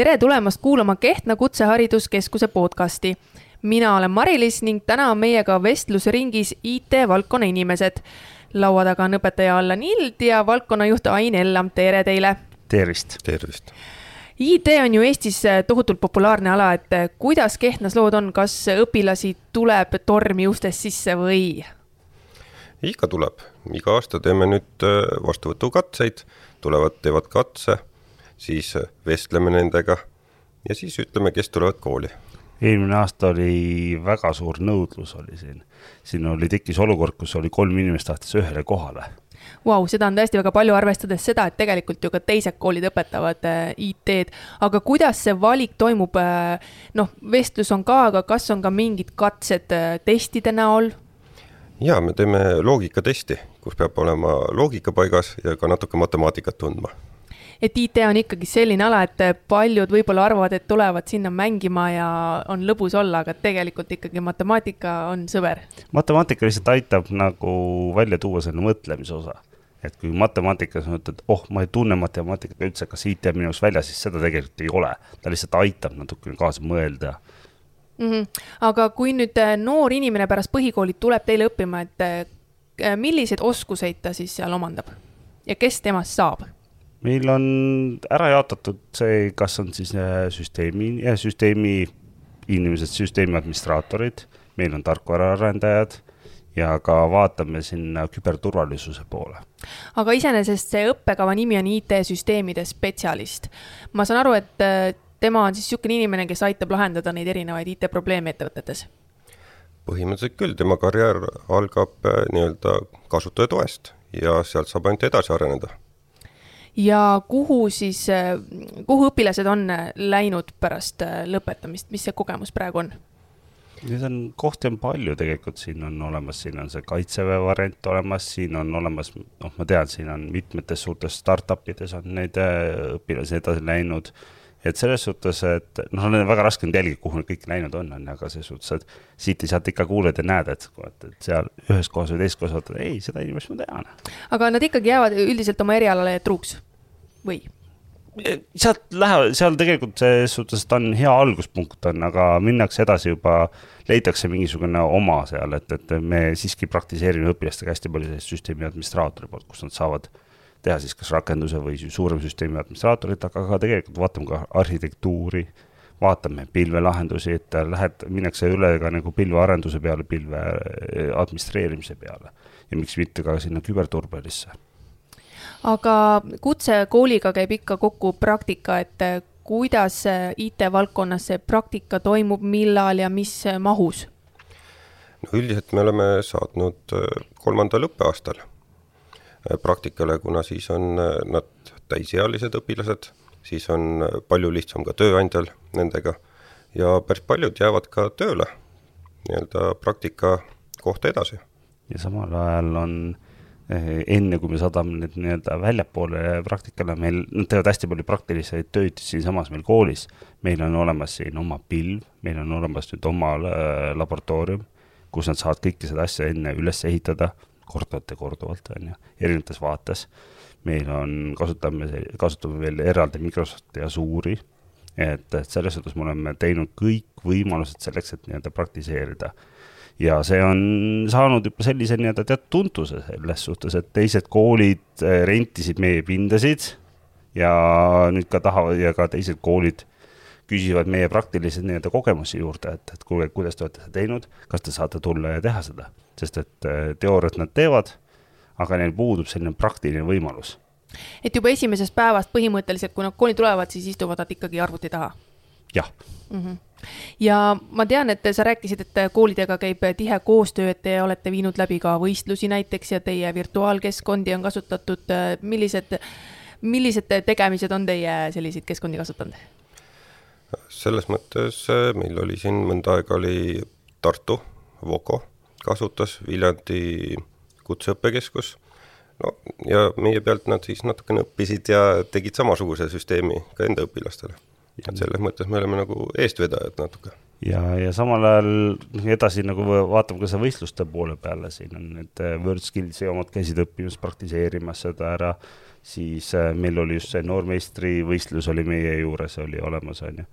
tere tulemast kuulama Kehtna Kutsehariduskeskuse podcasti. mina olen Mari-Liis ning täna on meiega vestlusringis IT-valdkonna inimesed. laua taga on õpetaja Allan Ild ja valdkonnajuht Ain Ellam, tere teile. tervist. tervist. IT on ju Eestis tohutult populaarne ala, et kuidas Kehtnas lood on, kas õpilasi tuleb tormi ustest sisse või? ikka tuleb, iga aasta teeme nüüd vastuvõtukatseid, tulevad, teevad katse siis vestleme nendega ja siis ütleme, kes tulevad kooli. eelmine aasta oli väga suur nõudlus oli siin, siin oli, tekkis olukord, kus oli kolm inimest tahtis ühele kohale. Vau, seda on tõesti väga palju, arvestades seda, et tegelikult ju ka teised koolid õpetavad äh, IT-d, aga kuidas see valik toimub äh,? noh, vestlus on ka, aga kas on ka mingid katsed äh, testide näol? ja me teeme loogikatesti, kus peab olema loogika paigas ja ka natuke matemaatikat tundma et IT on ikkagi selline ala, et paljud võib-olla arvavad, et tulevad sinna mängima ja on lõbus olla, aga tegelikult ikkagi matemaatika on sõber. matemaatika lihtsalt aitab nagu välja tuua selle mõtlemise osa. et kui matemaatikas mõtled, oh, ma ei tunne matemaatikat üldse, kas IT on minu jaoks väljas, siis seda tegelikult ei ole. ta lihtsalt aitab natukene kaasa mõelda mm. -hmm. aga kui nüüd äh, noor inimene pärast põhikooli tuleb teile õppima, et äh, milliseid oskuseid ta siis seal omandab ja kes temast saab? Meil on ära jaotatud see, kas on siis äh, süsteemi, süsteemi inimesed, süsteemi administraatorid, meil on tarkvaraarendajad ja ka vaatame sinna küberturvalisuse poole. aga iseenesest see õppekava nimi on IT-süsteemide spetsialist. ma saan aru, et äh, tema on siis niisugune inimene, kes aitab lahendada neid erinevaid IT-probleeme ettevõtetes? põhimõtteliselt küll, tema karjäär algab äh, nii-öelda kasutaja toest ja sealt saab ainult edasi areneda ja kuhu siis, kuhu õpilased on läinud pärast äh, lõpetamist, mis see kogemus praegu on? Neid on, kohti on palju tegelikult, siin on olemas, siin on see kaitseväe variant olemas, siin on olemas, noh, ma tean, siin on mitmetes suurtes startup ides on neid äh, õpilasi edasi läinud. Et selles suhtes, et noh, on väga raske nüüd jälgida, kuhu nad kõik läinud on, on ju, aga selles suhtes, et siit ja sealt ikka kuuled ja näed, et, et seal ühes kohas või teises kohas vaatad, ei, seda inimest ma tean. aga nad ikkagi jäävad üldiselt oma erialale truuks või? sealt lähevad, seal tegelikult selles suhtes ta on hea alguspunkt on, aga minnakse edasi juba, leitakse mingisugune oma seal, et, et me siiski praktiseerime õpilastega hästi palju sellist süsteemi administraatori poolt, kus nad saavad teha siis kas rakenduse või suurem süsteemi administraatorit, aga ka tegelikult vaatame ka arhitektuuri, vaatame pilvelahendusi, et lähed, minnakse üle ka nagu pilvearenduse peale, pilve administreerimise peale ja miks mitte ka sinna küberturbelisse aga kutsekooliga käib ikka kokku praktika, et eh, kuidas eh, IT-valdkonnas see praktika toimub, millal ja mis eh, mahus? no üldiselt me oleme saatnud kolmandal õppeaastal praktikale, kuna siis on nad täisealised õpilased, siis on palju lihtsam ka tööandjal nendega ja päris paljud jäävad ka tööle nii-öelda praktika kohta edasi. ja samal ajal on äh, enne kui me saadame need nii-öelda väljapoole praktikale, meil, nad teevad hästi palju praktilisi töid siinsamas meil koolis. meil on olemas siin oma pilv, meil on olemas nüüd oma äh, laboratoorium, kus nad saavad kõike seda asja enne üles ehitada, korduvalt ja korduvalt, on ju, erinevates vaates. meil on, kasutame, kasutame veel eraldi Microsofti Azure'i, et, et selles suhtes me oleme teinud kõik võimalused selleks, et nii-öelda praktiseerida ja see on saanud juba sellise nii-öelda teatud tuntuse selles suhtes, et teised koolid eh, rentisid meie pindasid ja nüüd ka tahavad ja ka teised koolid küsivad meie praktilisi nii-öelda kogemusi juurde, et, et kuulge, kuidas te olete seda teinud, kas te saate tulla ja teha seda, sest et eh, teooriat nad teevad, aga neil puudub selline praktiline võimalus. et juba esimesest päevast põhimõtteliselt, kui nad kooli tulevad, siis istuvad nad ikkagi arvuti taha? jah mm. -hmm ja ma tean, et sa rääkisid, et koolidega käib tihe koostöö, et te olete viinud läbi ka võistlusi näiteks ja teie virtuaalkeskkondi on kasutatud. millised, millised tegemised on teie selliseid keskkondi kasutanud? selles mõttes eh, meil oli siin mõnda aega oli Tartu, Voko kasutas, Viljandi Kutseõppekeskus. no ja meie pealt nad siis natukene õppisid ja tegid samasuguse süsteemi ka enda õpilastele et selles mõttes me oleme nagu eestvedajad natuke. Ja, ja samal ajal noh, edasi nagu vaatame ka see võistluste poole peale, siin on need äh, World Skillsi omad käisid õppimas, praktiseerimas seda ära, siis äh, meil oli just see noormeistrivõistlus oli meie juures, oli olemas, on ju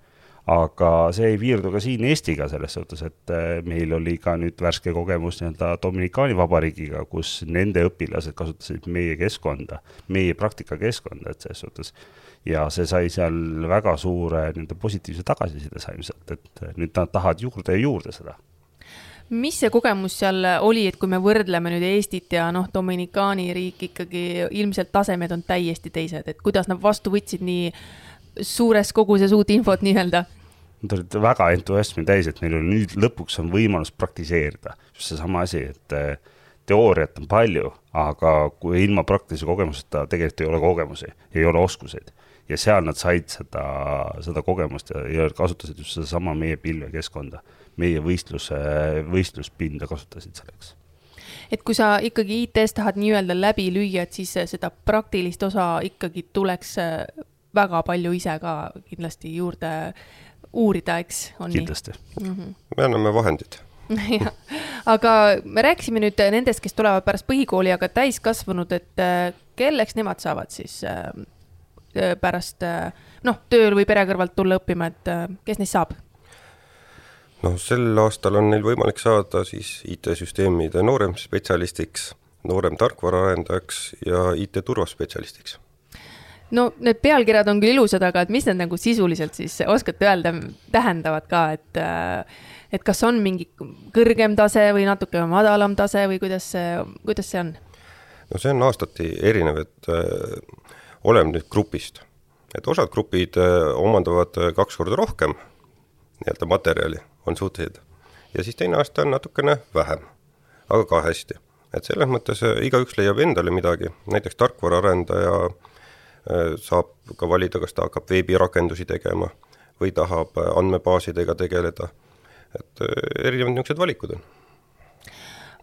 aga see ei piirdu ka siin Eestiga selles suhtes, et äh, meil oli ka nüüd värske kogemus nii-öelda Dominikaani Vabariigiga, kus nende õpilased kasutasid meie keskkonda, meie praktikakeskkonda, et selles suhtes ja see sai seal väga suure nii-öelda positiivse tagasiside saime sealt, et nüüd nad tahavad juurde ja juurde seda mis see kogemus seal oli, et kui me võrdleme nüüd Eestit ja noh, Dominikaani riik ikkagi ilmselt tasemed on täiesti teised, et kuidas nad vastu võtsid nii suures koguses uut infot nii-öelda? Nad olid väga entusiasmi täis, et neil on nüüd lõpuks on võimalus praktiseerida. just seesama asi, et eh, teooriat on palju, aga kui ilma praktilise kogemuseta tegelikult ei ole kogemusi, ei ole oskuseid. Ja seal nad said seda, seda kogemust ja, ja kasutasid just sedasama meie pilvekeskkonda. meie võistluse, võistluspinda kasutasid selleks et kui sa ikkagi IT-s tahad nii-öelda läbi lüüa, et siis seda praktilist osa ikkagi tuleks väga palju ise ka kindlasti juurde uurida, eks. kindlasti. Mm -hmm. me anname vahendid jah, aga me rääkisime nüüd nendest, kes tulevad pärast põhikooli, aga täiskasvanud, et äh, kelleks nemad saavad siis äh, äh, pärast noh, tööl või pere kõrvalt tulla õppima, et kes neist saab? noh, sel aastal on neil võimalik saada siis IT-süsteemide nooremspetsialistiks, noorem tarkvaraarendajaks ja IT-turvaspetsialistiks no need pealkirjad on küll ilusad, aga et mis need nagu sisuliselt siis oskate öelda, tähendavad ka, et äh, et kas on mingi kõrgem tase või natuke madalam tase või kuidas see, kuidas see on? no see on aastati erinev, et äh, oleneb nüüd grupist. et osad grupid äh, omandavad äh, kaks korda rohkem nii-öelda materjali, on suutelised, ja siis teine aasta on natukene vähem, aga ka hästi. et selles mõttes äh, igaüks leiab endale midagi, näiteks tarkvaraarendaja saab ka valida, kas ta hakkab veebirakendusi tegema või tahab andmebaasidega tegeleda. et erinevad niisugused valikud on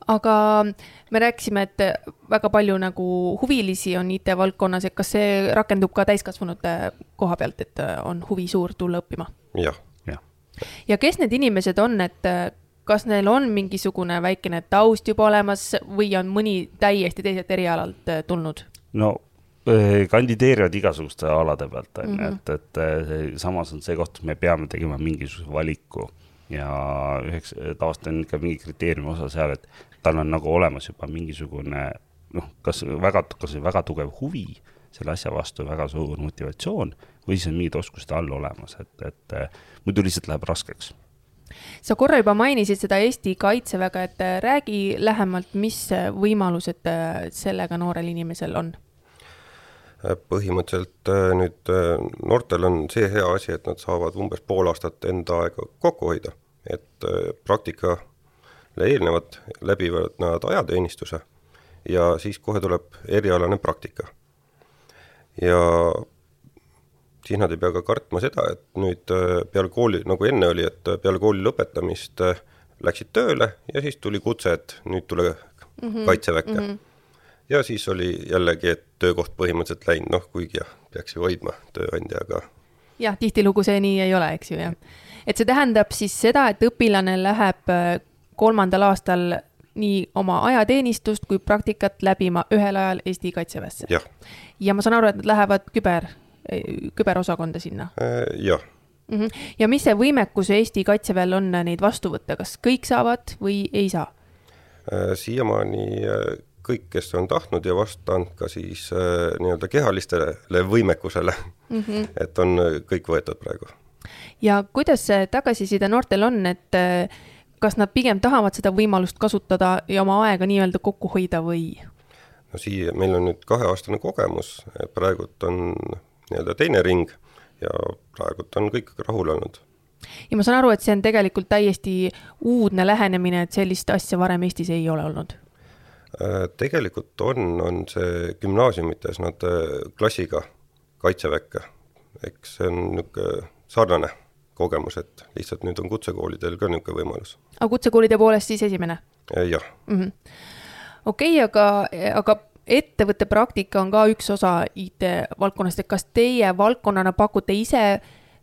aga me rääkisime, et väga palju nagu huvilisi on IT-valdkonnas, et kas see rakendub ka täiskasvanute koha pealt, et on huvi suur tulla õppima ja.? jah. ja kes need inimesed on, et kas neil on mingisugune väikene taust juba olemas või on mõni täiesti teiselt erialalt tulnud? no kandideerivad igasuguste alade pealt, on ju, mhm. et, et samas on see koht, me peame tegema mingisuguse valiku ja üheks, tavaliselt on ikka mingi kriteeriumi osa seal, et tal on nagu olemas juba mingisugune noh, kas väga, kas väga tugev huvi selle asja vastu, väga suur motivatsioon või siis on mingid oskused all olemas, et, et muidu lihtsalt läheb raskeks. Sa korra juba mainisid seda Eesti Kaitseväge, et räägi lähemalt, mis võimalused sellega noorel inimesel on. Põhimõtteliselt nüüd noortel on see hea asi, et nad saavad umbes pool aastat enda aega kokku hoida, et praktikale eelnevat läbivad nad ajateenistuse ja siis kohe tuleb erialane praktika. ja siis nad ei pea ka kartma seda, et nüüd peale kooli, nagu enne oli, et peale kooli lõpetamist läksid tööle ja siis tuli kutse, et nüüd tule mm -hmm. kaitseväkke mm. -hmm ja siis oli jällegi, et töökoht põhimõtteliselt läinud, noh kuigi jah, peaks ju hoidma tööandja, aga jah, tihtilugu see nii ei ole, eks ju, jah. et see tähendab siis seda, et õpilane läheb äh, kolmandal aastal nii oma ajateenistust kui praktikat läbima ühel ajal Eesti Kaitseväesse. ja ma saan aru, et nad lähevad küber, küberosakonda sinna? Äh, jah. -hmm. ja mis see võimekus Eesti Kaitseväel on neid vastu võtta, kas kõik saavad või ei saa? Äh, siiamaani kõik, kes on tahtnud ja vastanud ka siis äh, nii-öelda kehalistele võimekusele mm, -hmm. et on äh, kõik võetud praegu. ja kuidas see tagasiside noortel on, et äh, kas nad pigem tahavad seda võimalust kasutada ja oma aega nii-öelda kokku hoida või? no siia, meil on nüüd kaheaastane kogemus, praegult on nii-öelda teine ring ja praegult on kõik rahul olnud. Ja ma saan aru, et see on tegelikult täiesti uudne lähenemine, et sellist asja varem Eestis ei ole olnud. Äh, tegelikult on, on see gümnaasiumites nad äh, klassiga kaitseväkke, eks see on niisugune sarnane kogemus, et lihtsalt nüüd on kutsekoolidel ka niisugune võimalus. aga kutsekoolide poolest siis esimene? Äh, jah -hmm.. okei aga, aga ettevõtte praktika on ka üks osa IT-valdkonnast, et kas teie valdkonnana pakute ise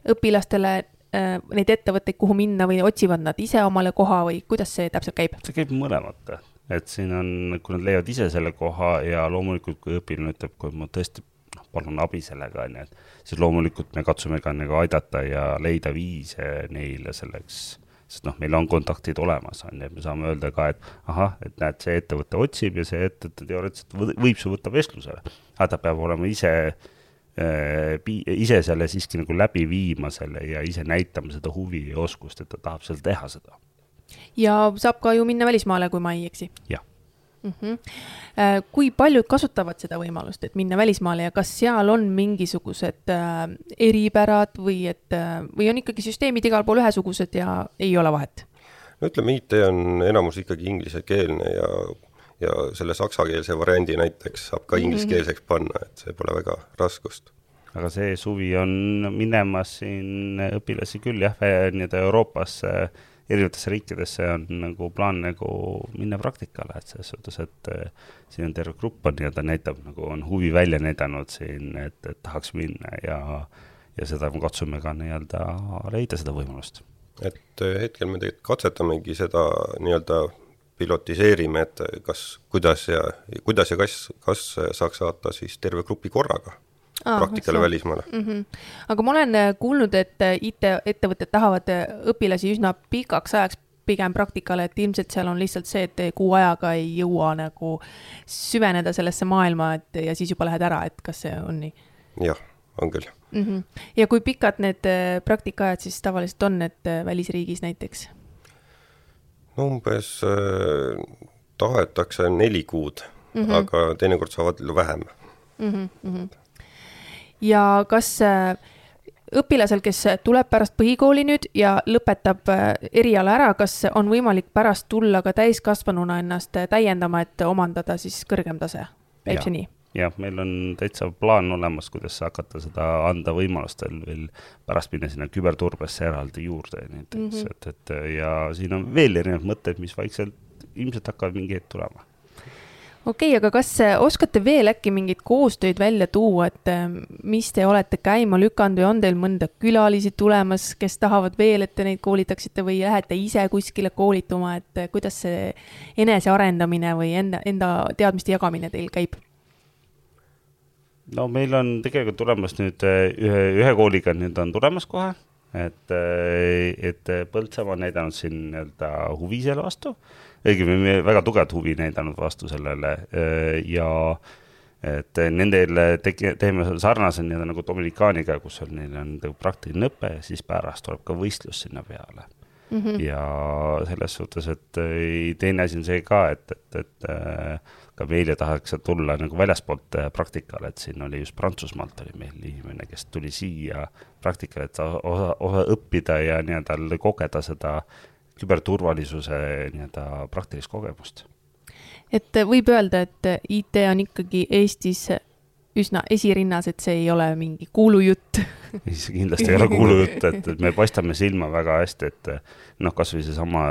õpilastele äh, neid ettevõtteid, kuhu minna või otsivad nad ise omale koha või kuidas see täpselt käib? see käib mõlemat, et siin on, kui nad leiavad ise selle koha ja loomulikult, kui õpilane ütleb, kui ma tõesti palun abi sellega, on ju, et siis loomulikult me katsume ka nagu aidata ja leida viise neile selleks sest noh, meil on kontaktid olemas, on ju, et me saame öelda ka, et ahah, et näed, see ettevõte otsib ja see ettevõte teoreetiliselt võib su võtta vestlusele. aga ta peab olema ise äh,, ise selle siiski nagu läbi viima selle ja ise näitama seda huvi ja oskust, et ta tahab seal teha seda. ja saab ka ju minna välismaale, kui ma ei eksi? jah mm. -hmm. kui paljud kasutavad seda võimalust, et minna välismaale ja kas seal on mingisugused äh, eripärad või et äh, või on ikkagi süsteemid igal pool ühesugused ja ei ole vahet? no ütleme, IT on enamus ikkagi inglisekeelne ja, ja selle saksakeelse variandi näiteks saab ka mhm. ingliskeelseks panna, et see pole väga raskust aga see suvi on minemas siin õpilasi küll jah, nii-öelda Euroopasse äh, erinevatesse riikidesse on nagu plaan nagu minna praktikale, et selles suhtes, et äh, siin on terve grupp on nii-öelda näitab nagu on huvi välja näidanud siin, et, et tahaks minna ja, ja seda me katsume ka nii-öelda leida seda võimalust. et äh, hetkel me tegelikult katsetamegi seda nii-öelda pilotiseerime, et kas, kuidas ja, kuidas ja kas, kas saaks saata siis terve grupi korraga ah, praktikale välismaale mm. -hmm. aga ma olen äh, kuulnud, et äh, IT-ettevõtted tahavad äh, õpilasi üsna pikaks ajaks pigem praktikale, et ilmselt seal on lihtsalt see, et kuu ajaga ei jõua nagu süveneda sellesse maailma, et ja siis juba lähed ära, et kas see on nii? jah, on küll mm. -hmm. ja kui pikad need praktikaajad siis tavaliselt on, et välisriigis näiteks? no umbes äh, tahetakse neli kuud mm, -hmm. aga teinekord saavad vähem mm. -hmm ja kas äh, õpilasel, kes tuleb pärast põhikooli nüüd ja lõpetab äh, eriala ära, kas on võimalik pärast tulla ka täiskasvanuna ennast täiendama, et omandada siis kõrgem tase, käib see nii? jah, meil on täitsa plaan olemas, kuidas hakata seda anda võimalust veel, veel pärast minna sinna küberturbesse eraldi juurde näiteks mm, -hmm. et, et ja siin on veel erinevaid mõtteid, mis vaikselt ilmselt hakkavad mingi hetk tulema okei okay,, aga kas äh, oskate veel äkki mingeid koostöid välja tuua, et äh, mis te olete käima lükanud või on teil mõnda külalisi tulemas, kes tahavad veel, et te neid koolitaksite või lähete ise kuskile koolituma, et äh, kuidas see enesearendamine või enda, enda teadmiste jagamine teil käib? no meil on tegelikult tulemas nüüd ühe, ühe kooliga nüüd on tulemas kohe, et, et Põltsamaa on näidanud siin nii-öelda huvi selle vastu õigemini väga tugevat huvi näidanud vastu sellele äh, ja et nendele tegi, teeme sarnase nii-öelda nagu Dominikaaniga, kus on, neil on nagu praktiline õpe ja siis pärast tuleb ka võistlus sinna peale mm. -hmm. ja selles suhtes, et äh, teine asi on see ka, et, et, et ka meile tahaks tulla nagu väljaspoolt praktikale, et siin oli just Prantsusmaalt oli meil inimene, kes tuli siia praktikale, et osa, osa õppida ja nii-öelda kogeda seda küberturvalisuse nii-öelda praktilist kogemust. et võib öelda, et IT on ikkagi Eestis üsna esirinnas, et see ei ole mingi kuulujutt see kindlasti ei ole kuulujutt, et, et me paistame silma väga hästi, et noh, kasvõi seesama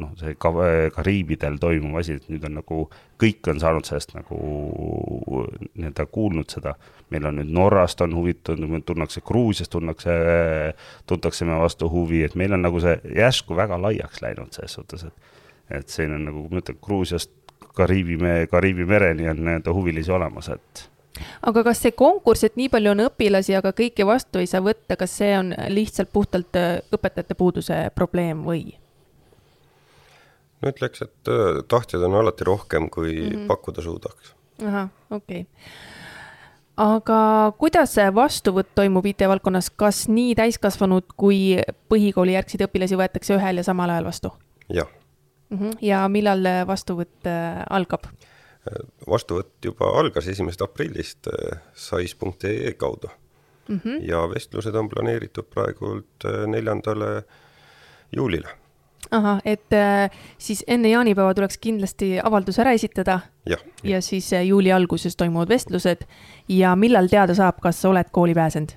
noh, see ka Kariibidel toimuv asi, et nüüd on nagu kõik on saanud sellest nagu nii-öelda kuulnud seda. meil on nüüd Norrast on huvitatud, tunnakse Gruusiast, tunnakse, tuntakse me vastu huvi, et meil on nagu see järsku väga laiaks läinud selles suhtes, et et siin on nagu, ma ütlen, Gruusiast Kariibi Kariibi mereni on nii-öelda huvilisi olemas, et aga kas see konkurss, et nii palju on õpilasi, aga kõiki vastu ei saa võtta, kas see on lihtsalt puhtalt äh, õpetajate puuduse probleem või? no ütleks, et äh, tahtjaid on alati rohkem, kui mm -hmm. pakkuda suudaks. ahah, okei okay. aga kuidas vastuvõtt toimub IT-valdkonnas, kas nii täiskasvanud kui põhikoolijärgseid õpilasi võetakse ühel ja samal ajal vastu? jah mm. -hmm. ja millal vastuvõtt äh, algab? Vastuvõtt juba algas esimesest aprillist eh, sais.ee kaudu mm. -hmm. ja vestlused on planeeritud praegult eh, neljandale juulile. ahah, et äh, siis enne jaanipäeva tuleks kindlasti avaldus ära esitada. ja, ja siis äh, juuli alguses toimuvad vestlused ja millal teada saab, kas sa oled kooli pääsenud?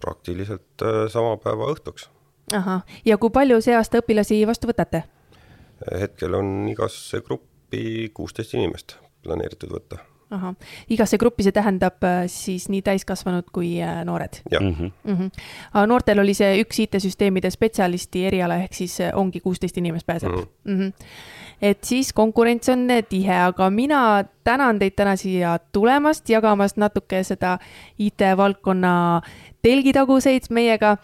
praktiliselt äh, sama päeva õhtuks. ahah, ja kui palju see aasta õpilasi vastu võtate? hetkel on igasse gruppi kuusteist inimest planeeritud võtta. ahah, igasse gruppi see tähendab äh, siis nii täiskasvanud kui äh, noored? jah mm. -hmm. mm. -hmm. aga noortel oli see üks IT-süsteemide spetsialisti eriala, ehk siis äh, ongi kuusteist inimest pääseb mm. Mhm. -hmm. et siis konkurents on tihe, aga mina tänan teid täna siia tulemast, jagamast natuke seda IT-valdkonna telgitaguseid meiega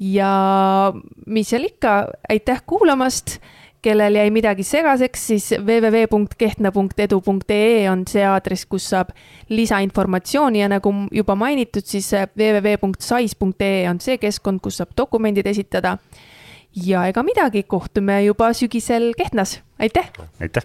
ja mis seal ikka, aitäh kuulamast kellel jäi midagi segaseks, siis www.kehtna.edu.ee on see aadress, kus saab lisainformatsiooni ja nagu juba mainitud, siis www.sais.ee on see keskkond, kus saab dokumendid esitada. ja ega midagi, kohtume juba sügisel Kehtnas, aitäh! aitäh!